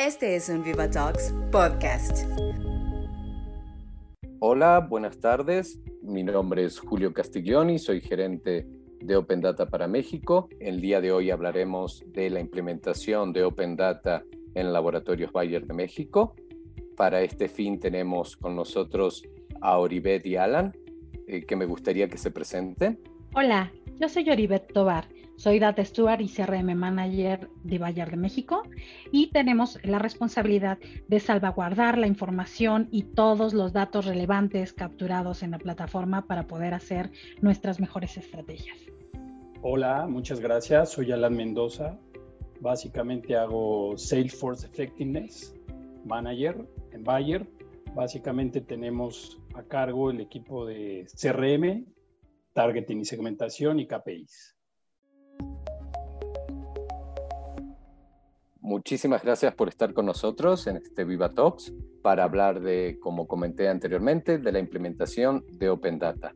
Este es un Viva Talks podcast. Hola, buenas tardes. Mi nombre es Julio Castiglioni, soy gerente de Open Data para México. El día de hoy hablaremos de la implementación de Open Data en Laboratorios Bayer de México. Para este fin tenemos con nosotros a Oribet y Alan, eh, que me gustaría que se presenten. Hola, yo soy Oribet Tobar soy Data Steward y CRM Manager de Bayer de México y tenemos la responsabilidad de salvaguardar la información y todos los datos relevantes capturados en la plataforma para poder hacer nuestras mejores estrategias. Hola, muchas gracias. Soy Alan Mendoza. Básicamente hago Salesforce Effectiveness Manager en Bayer. Básicamente tenemos a cargo el equipo de CRM, Targeting y Segmentación y KPIs. Muchísimas gracias por estar con nosotros en este Viva Talks para hablar de, como comenté anteriormente, de la implementación de Open Data.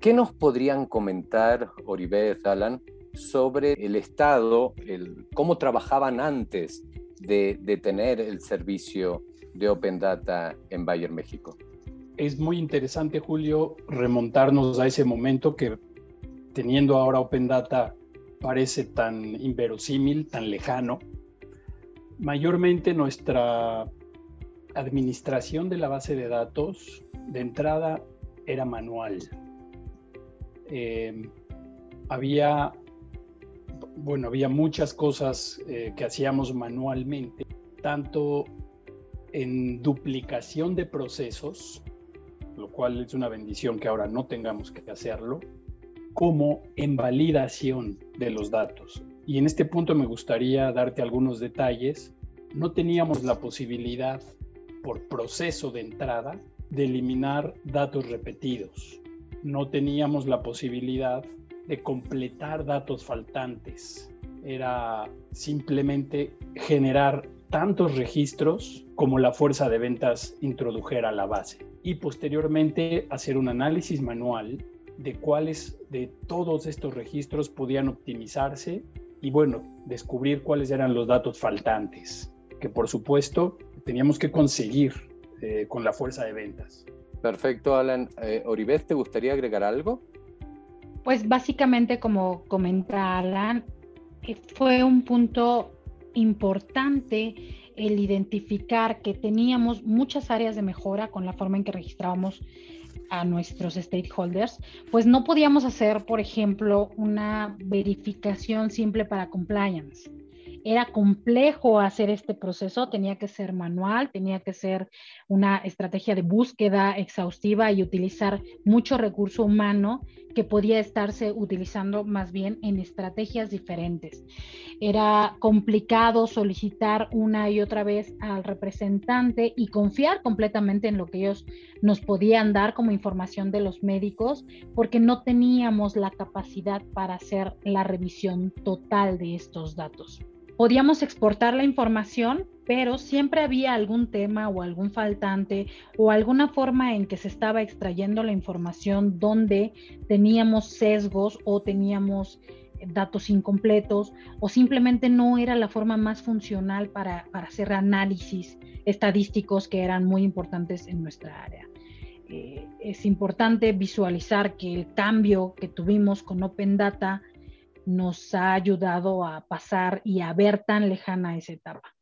¿Qué nos podrían comentar, Oribeth, Alan, sobre el estado, el, cómo trabajaban antes de, de tener el servicio de Open Data en Bayer México? Es muy interesante, Julio, remontarnos a ese momento que teniendo ahora Open Data parece tan inverosímil, tan lejano, Mayormente nuestra administración de la base de datos de entrada era manual. Eh, había, bueno, había muchas cosas eh, que hacíamos manualmente, tanto en duplicación de procesos, lo cual es una bendición que ahora no tengamos que hacerlo, como en validación de los datos. Y en este punto me gustaría darte algunos detalles. No teníamos la posibilidad, por proceso de entrada, de eliminar datos repetidos. No teníamos la posibilidad de completar datos faltantes. Era simplemente generar tantos registros como la fuerza de ventas introdujera a la base y posteriormente hacer un análisis manual de cuáles de todos estos registros podían optimizarse y bueno, descubrir cuáles eran los datos faltantes, que por supuesto teníamos que conseguir eh, con la fuerza de ventas. Perfecto, Alan. Eh, ¿te gustaría agregar algo? Pues básicamente, como comenta Alan, eh, fue un punto importante el identificar que teníamos muchas áreas de mejora con la forma en que registrábamos a nuestros stakeholders, pues no podíamos hacer, por ejemplo, una verificación simple para compliance era complejo hacer este proceso, tenía que ser manual, tenía que ser una estrategia de búsqueda exhaustiva y utilizar mucho recurso humano que podía estarse utilizando más bien en estrategias diferentes. Era complicado solicitar una y otra vez al representante y confiar completamente en lo que ellos nos podían dar como información de los médicos, porque no teníamos la capacidad para hacer la revisión total de estos datos podíamos exportar la información, pero siempre había algún tema o algún faltante o alguna forma en que se estaba extrayendo la información donde teníamos sesgos o teníamos datos incompletos o simplemente no era la forma más funcional para, hacer análisis estadísticos que eran muy importantes en nuestra área. Eh, es importante visualizar que el cambio que tuvimos con Open Data nos ha ayudado a pasar y a ver tan lejana esa etapa.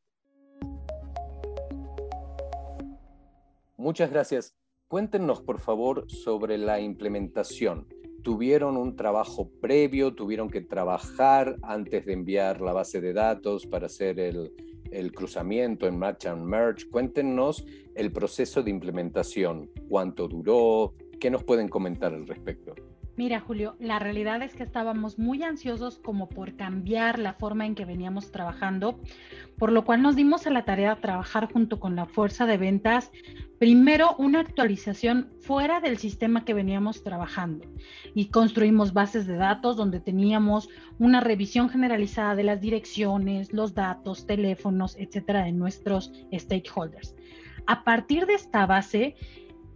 Muchas gracias. Cuéntenos, por favor, sobre la implementación. ¿Tuvieron un trabajo previo? ¿Tuvieron que trabajar antes de enviar la base de datos para hacer el, el cruzamiento en Match and Merge? Cuéntenos el proceso de implementación. ¿Cuánto duró? ¿Qué nos pueden comentar al respecto? Mira, Julio, la realidad es que estábamos muy ansiosos como por cambiar la forma en que veníamos trabajando, por lo cual nos dimos a la tarea de trabajar junto con la fuerza de ventas, primero una actualización fuera del sistema que veníamos trabajando y construimos bases de datos donde teníamos una revisión generalizada de las direcciones, los datos, teléfonos, etcétera, de nuestros stakeholders. A partir de esta base,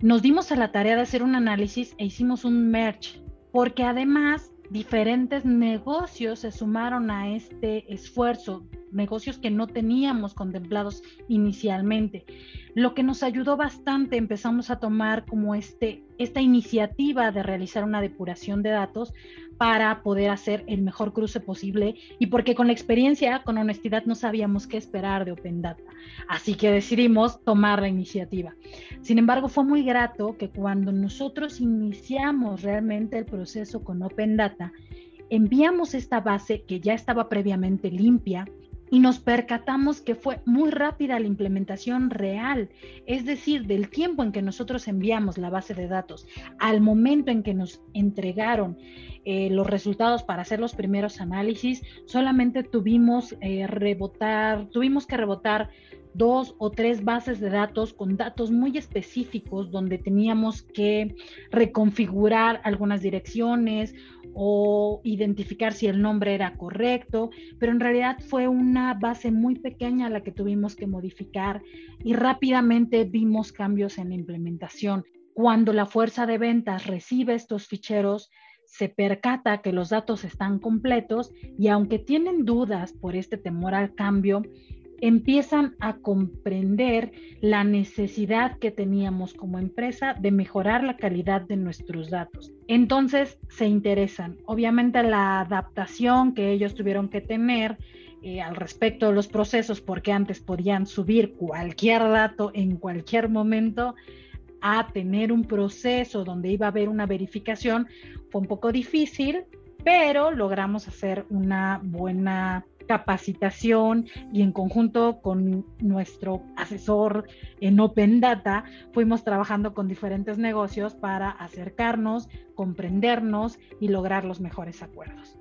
nos dimos a la tarea de hacer un análisis e hicimos un merge porque además diferentes negocios se sumaron a este esfuerzo negocios que no teníamos contemplados inicialmente. Lo que nos ayudó bastante, empezamos a tomar como este, esta iniciativa de realizar una depuración de datos para poder hacer el mejor cruce posible y porque con la experiencia, con honestidad, no sabíamos qué esperar de Open Data. Así que decidimos tomar la iniciativa. Sin embargo, fue muy grato que cuando nosotros iniciamos realmente el proceso con Open Data, enviamos esta base que ya estaba previamente limpia y nos percatamos que fue muy rápida la implementación real, es decir, del tiempo en que nosotros enviamos la base de datos al momento en que nos entregaron eh, los resultados para hacer los primeros análisis, solamente tuvimos eh, rebotar, tuvimos que rebotar dos o tres bases de datos con datos muy específicos donde teníamos que reconfigurar algunas direcciones o identificar si el nombre era correcto, pero en realidad fue una base muy pequeña la que tuvimos que modificar y rápidamente vimos cambios en la implementación. Cuando la fuerza de ventas recibe estos ficheros, se percata que los datos están completos y aunque tienen dudas por este temor al cambio, empiezan a comprender la necesidad que teníamos como empresa de mejorar la calidad de nuestros datos. Entonces se interesan. Obviamente la adaptación que ellos tuvieron que tener eh, al respecto de los procesos, porque antes podían subir cualquier dato en cualquier momento, a tener un proceso donde iba a haber una verificación, fue un poco difícil, pero logramos hacer una buena capacitación y en conjunto con nuestro asesor en Open Data fuimos trabajando con diferentes negocios para acercarnos, comprendernos y lograr los mejores acuerdos.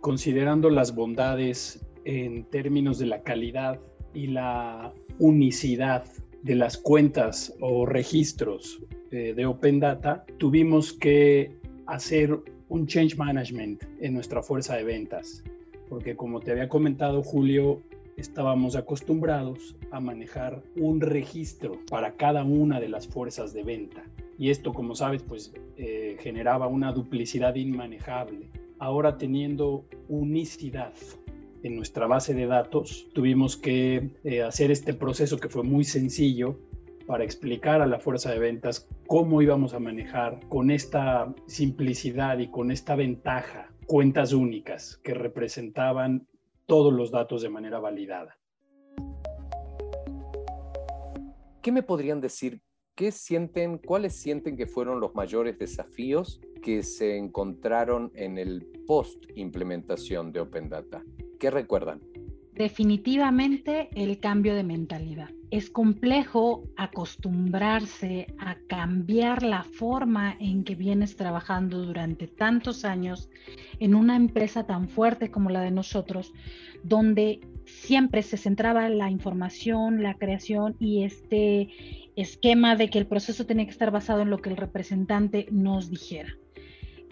Considerando las bondades en términos de la calidad y la unicidad de las cuentas o registros eh, de Open Data, tuvimos que hacer un change management en nuestra fuerza de ventas porque como te había comentado Julio, estábamos acostumbrados a manejar un registro para cada una de las fuerzas de venta. Y esto, como sabes, pues eh, generaba una duplicidad inmanejable. Ahora teniendo unicidad en nuestra base de datos, tuvimos que eh, hacer este proceso que fue muy sencillo para explicar a la fuerza de ventas cómo íbamos a manejar con esta simplicidad y con esta ventaja cuentas únicas que representaban todos los datos de manera validada. ¿Qué me podrían decir? ¿Qué sienten, cuáles sienten que fueron los mayores desafíos que se encontraron en el post implementación de Open Data? ¿Qué recuerdan? Definitivamente el cambio de mentalidad. Es complejo acostumbrarse a cambiar la forma en que vienes trabajando durante tantos años en una empresa tan fuerte como la de nosotros, donde siempre se centraba la información, la creación y este esquema de que el proceso tenía que estar basado en lo que el representante nos dijera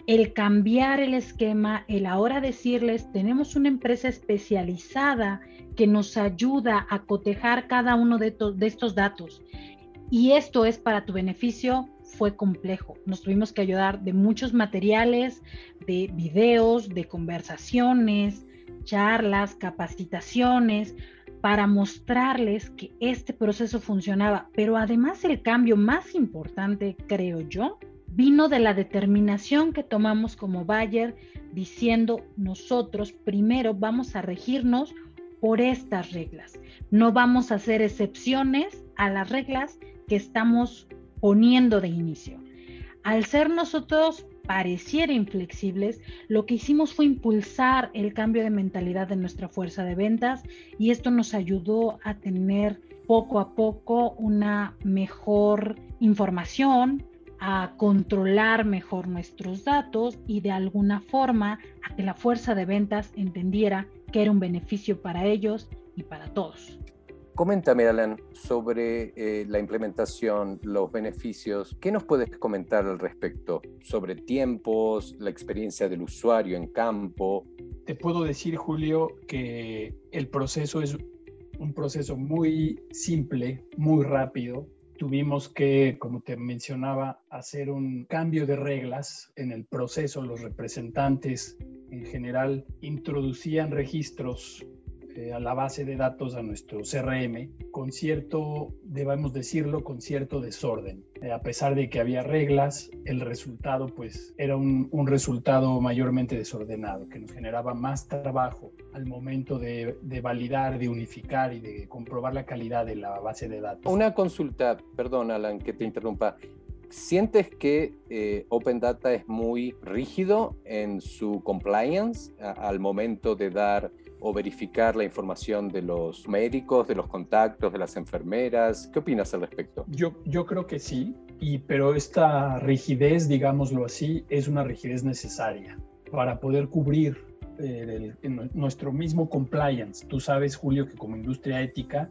el cambiar el esquema, el ahora decirles, tenemos una empresa especializada que nos ayuda a cotejar cada uno de, estos datos. Y esto es para tu beneficio, fue complejo. Nos tuvimos que ayudar de muchos materiales, de videos, de conversaciones, charlas, capacitaciones, para mostrarles que este proceso funcionaba. Pero además el cambio más importante, creo yo, vino de la determinación que tomamos como Bayer diciendo nosotros primero vamos a regirnos por estas reglas. No vamos a hacer excepciones a las reglas que estamos poniendo de inicio. Al ser nosotros pareciera inflexibles, lo que hicimos fue impulsar el cambio de mentalidad de nuestra fuerza de ventas y esto nos ayudó a tener poco a poco una mejor información, a controlar mejor nuestros datos y de alguna forma a que la fuerza de ventas entendiera que era un beneficio para ellos y para todos. Coméntame, Alan, sobre eh, la implementación, los beneficios. ¿Qué nos puedes comentar al respecto? Sobre tiempos, la experiencia del usuario en campo. Te puedo decir, Julio, que el proceso es un proceso muy simple, muy rápido, tuvimos que, como te mencionaba, hacer un cambio de reglas en el proceso. Los representantes en general introducían registros eh, a la base de datos, a nuestro CRM, con cierto, debemos decirlo, con cierto desorden. Eh, a pesar de que había reglas, el resultado pues era un, un, resultado mayormente desordenado, que nos generaba más trabajo al momento de, de, validar, de unificar y de comprobar la calidad de la base de datos. Una consulta, perdón Alan que te interrumpa. ¿Sientes que eh, Open Data es muy rígido en su compliance a, al momento de dar o verificar la información de los médicos, de los contactos, de las enfermeras? ¿Qué opinas al respecto? Yo, yo creo que sí, y, pero esta rigidez, digámoslo así, es una rigidez necesaria para poder cubrir eh, nuestro mismo compliance. Tú sabes, Julio, que como industria ética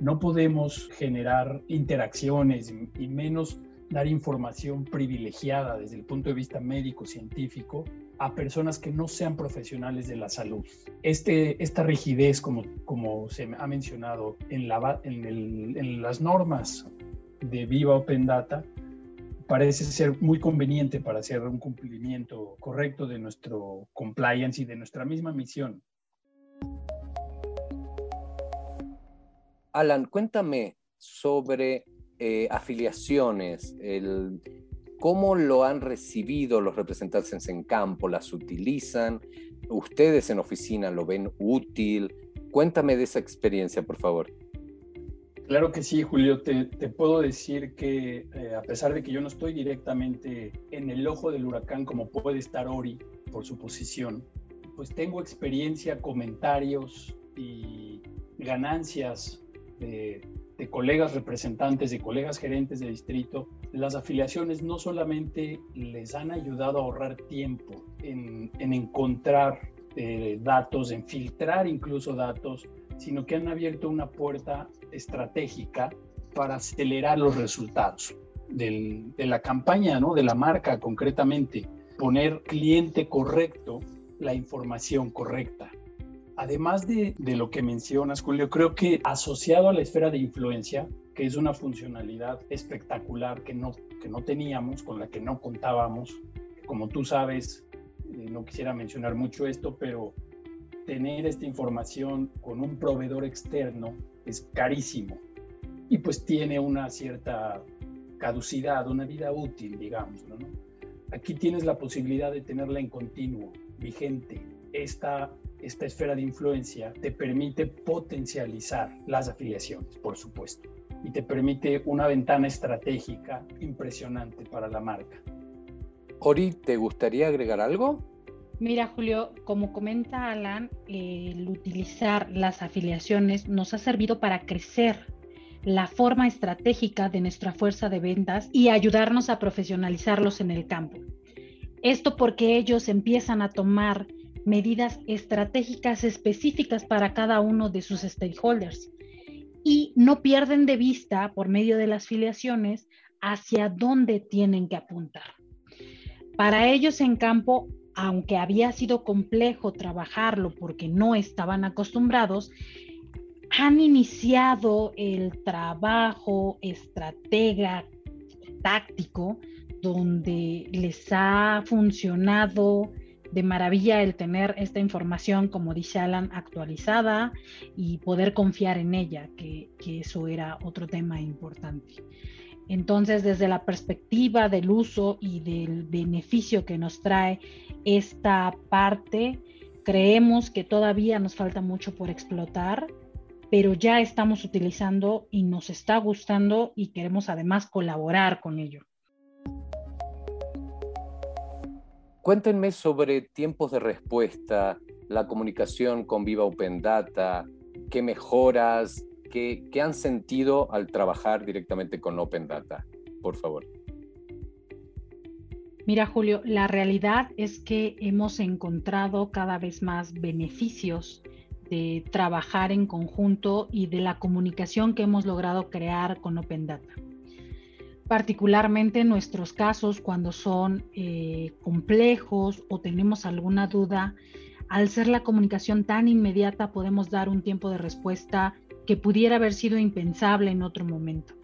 no podemos generar interacciones y menos dar información privilegiada desde el punto de vista médico, científico, a personas que no sean profesionales de la salud. Este, esta rigidez, como, se ha mencionado en las normas de Viva Open Data, parece ser muy conveniente para hacer un cumplimiento correcto de nuestro compliance y de nuestra misma misión. Alan, cuéntame sobre eh, afiliaciones, cómo lo han recibido los representantes en campo, las utilizan, ustedes en oficina lo ven útil. Cuéntame de esa experiencia, por favor. Claro que sí, Julio. Te, puedo decir que eh, a pesar de que yo no estoy directamente en el ojo del huracán como puede estar Ori por su posición, pues tengo experiencia, comentarios y ganancias de de colegas representantes, de colegas gerentes de distrito, las afiliaciones no solamente les han ayudado a ahorrar tiempo en, encontrar eh, datos, en filtrar incluso datos, sino que han abierto una puerta estratégica para acelerar los resultados de la campaña, ¿no? de la marca concretamente, poner cliente correcto la información correcta además de, lo que mencionas, Julio, creo que asociado a la esfera de influencia, que es una funcionalidad espectacular que no, que no teníamos, con la que no contábamos, como tú sabes, eh, no quisiera mencionar mucho esto, pero tener esta información con un proveedor externo es carísimo y pues tiene una cierta caducidad, una vida útil, digamos. Aquí tienes la posibilidad de tenerla en continuo, vigente. Esta esta esfera de influencia te permite potencializar las afiliaciones, por supuesto, y te permite una ventana estratégica impresionante para la marca. Ori, ¿te gustaría agregar algo? Mira, Julio, como comenta Alan, el utilizar las afiliaciones nos ha servido para crecer la forma estratégica de nuestra fuerza de ventas y ayudarnos a profesionalizarlos en el campo. Esto porque ellos empiezan a tomar medidas estratégicas específicas para cada uno de sus stakeholders y no pierden de vista por medio de las filiaciones hacia dónde tienen que apuntar. Para ellos en campo, aunque había sido complejo trabajarlo porque no estaban acostumbrados, han iniciado el trabajo estratega táctico donde les ha funcionado de maravilla el tener esta información, como dice Alan, actualizada y poder confiar en ella, que, eso era otro tema importante. Entonces, desde la perspectiva del uso y del beneficio que nos trae esta parte, creemos que todavía nos falta mucho por explotar, pero ya estamos utilizando y nos está gustando y queremos además colaborar con ello. Cuéntenme sobre tiempos de respuesta, la comunicación con Viva Open Data, qué mejoras, qué, qué han sentido al trabajar directamente con Open Data, por favor. Mira, Julio, la realidad es que hemos encontrado cada vez más beneficios de trabajar en conjunto y de la comunicación que hemos logrado crear con Open Data particularmente en nuestros casos cuando son eh, complejos o tenemos alguna duda, al ser la comunicación tan inmediata podemos dar un tiempo de respuesta que pudiera haber sido impensable en otro momento.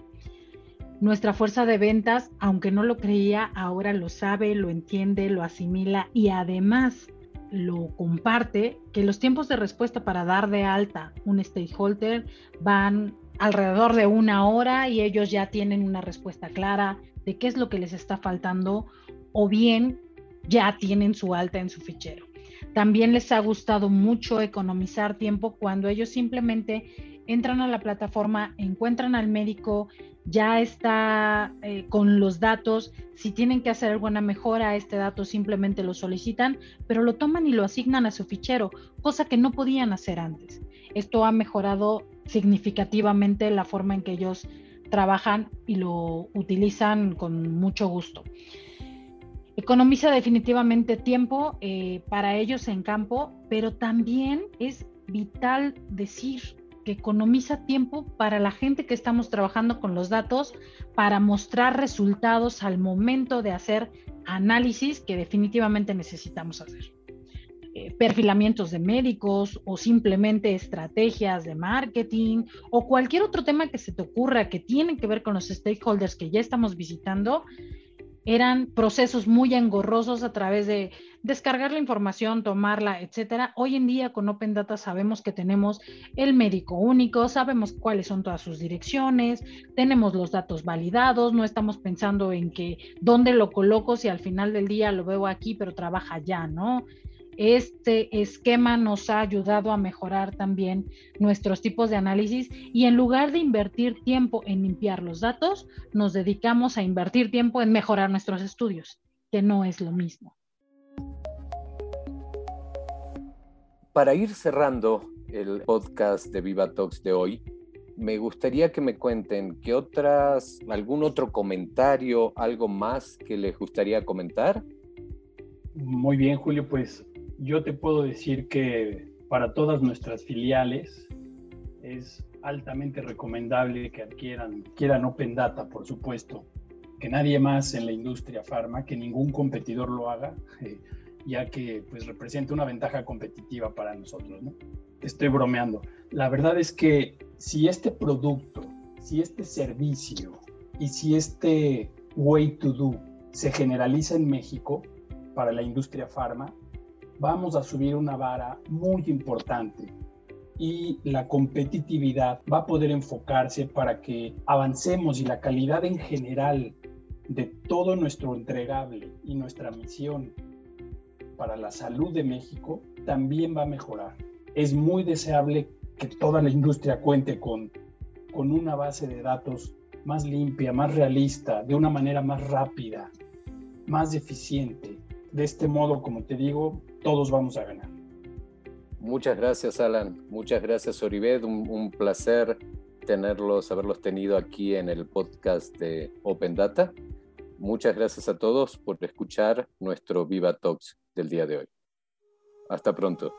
Nuestra fuerza de ventas, aunque no lo creía, ahora lo sabe, lo entiende, lo asimila y además lo comparte, que los tiempos de respuesta para dar de alta un stakeholder van alrededor de una hora y ellos ya tienen una respuesta clara de qué es lo que les está faltando o bien ya tienen su alta en su fichero. También les ha gustado mucho economizar tiempo cuando ellos simplemente entran a la plataforma, encuentran al médico, ya está eh, con los datos, si tienen que hacer alguna mejora a este dato simplemente lo solicitan, pero lo toman y lo asignan a su fichero, cosa que no podían hacer antes. Esto ha mejorado significativamente la forma en que ellos trabajan y lo utilizan con mucho gusto. Economiza definitivamente tiempo eh, para ellos en campo, pero también es vital decir que economiza tiempo para la gente que estamos trabajando con los datos para mostrar resultados al momento de hacer análisis que definitivamente necesitamos hacer. Eh, perfilamientos de médicos o simplemente estrategias de marketing o cualquier otro tema que se te ocurra que tiene que ver con los stakeholders que ya estamos visitando, eran procesos muy engorrosos a través de descargar la información, tomarla, etcétera. Hoy en día con Open Data sabemos que tenemos el médico único, sabemos cuáles son todas sus direcciones, tenemos los datos validados, no estamos pensando en que dónde lo coloco si al final del día lo veo aquí, pero trabaja ya, ¿no? Este esquema nos ha ayudado a mejorar también nuestros tipos de análisis y en lugar de invertir tiempo en limpiar los datos, nos dedicamos a invertir tiempo en mejorar nuestros estudios, que no es lo mismo. Para ir cerrando el podcast de Viva Talks de hoy, me gustaría que me cuenten qué otras, algún otro comentario, algo más que les gustaría comentar. Muy bien, Julio, pues yo te puedo decir que para todas nuestras filiales es altamente recomendable que adquieran, quieran Open Data, por supuesto, que nadie más en la industria farma, que ningún competidor lo haga, eh, ya que pues representa una ventaja competitiva para nosotros, ¿no? Estoy bromeando. La verdad es que si este producto, si este servicio y si este way to do se generaliza en México para la industria farma, vamos a subir una vara muy importante y la competitividad va a poder enfocarse para que avancemos y la calidad en general de todo nuestro entregable y nuestra misión para la salud de México también va a mejorar. Es muy deseable que toda la industria cuente con, con una base de datos más limpia, más realista, de una manera más rápida, más eficiente. De este modo, como te digo, todos vamos a ganar. Muchas gracias, Alan. Muchas gracias, Oribed. Un, placer tenerlos, haberlos tenido aquí en el podcast de Open Data. Muchas gracias a todos por escuchar nuestro Viva Talks del día de hoy. Hasta pronto.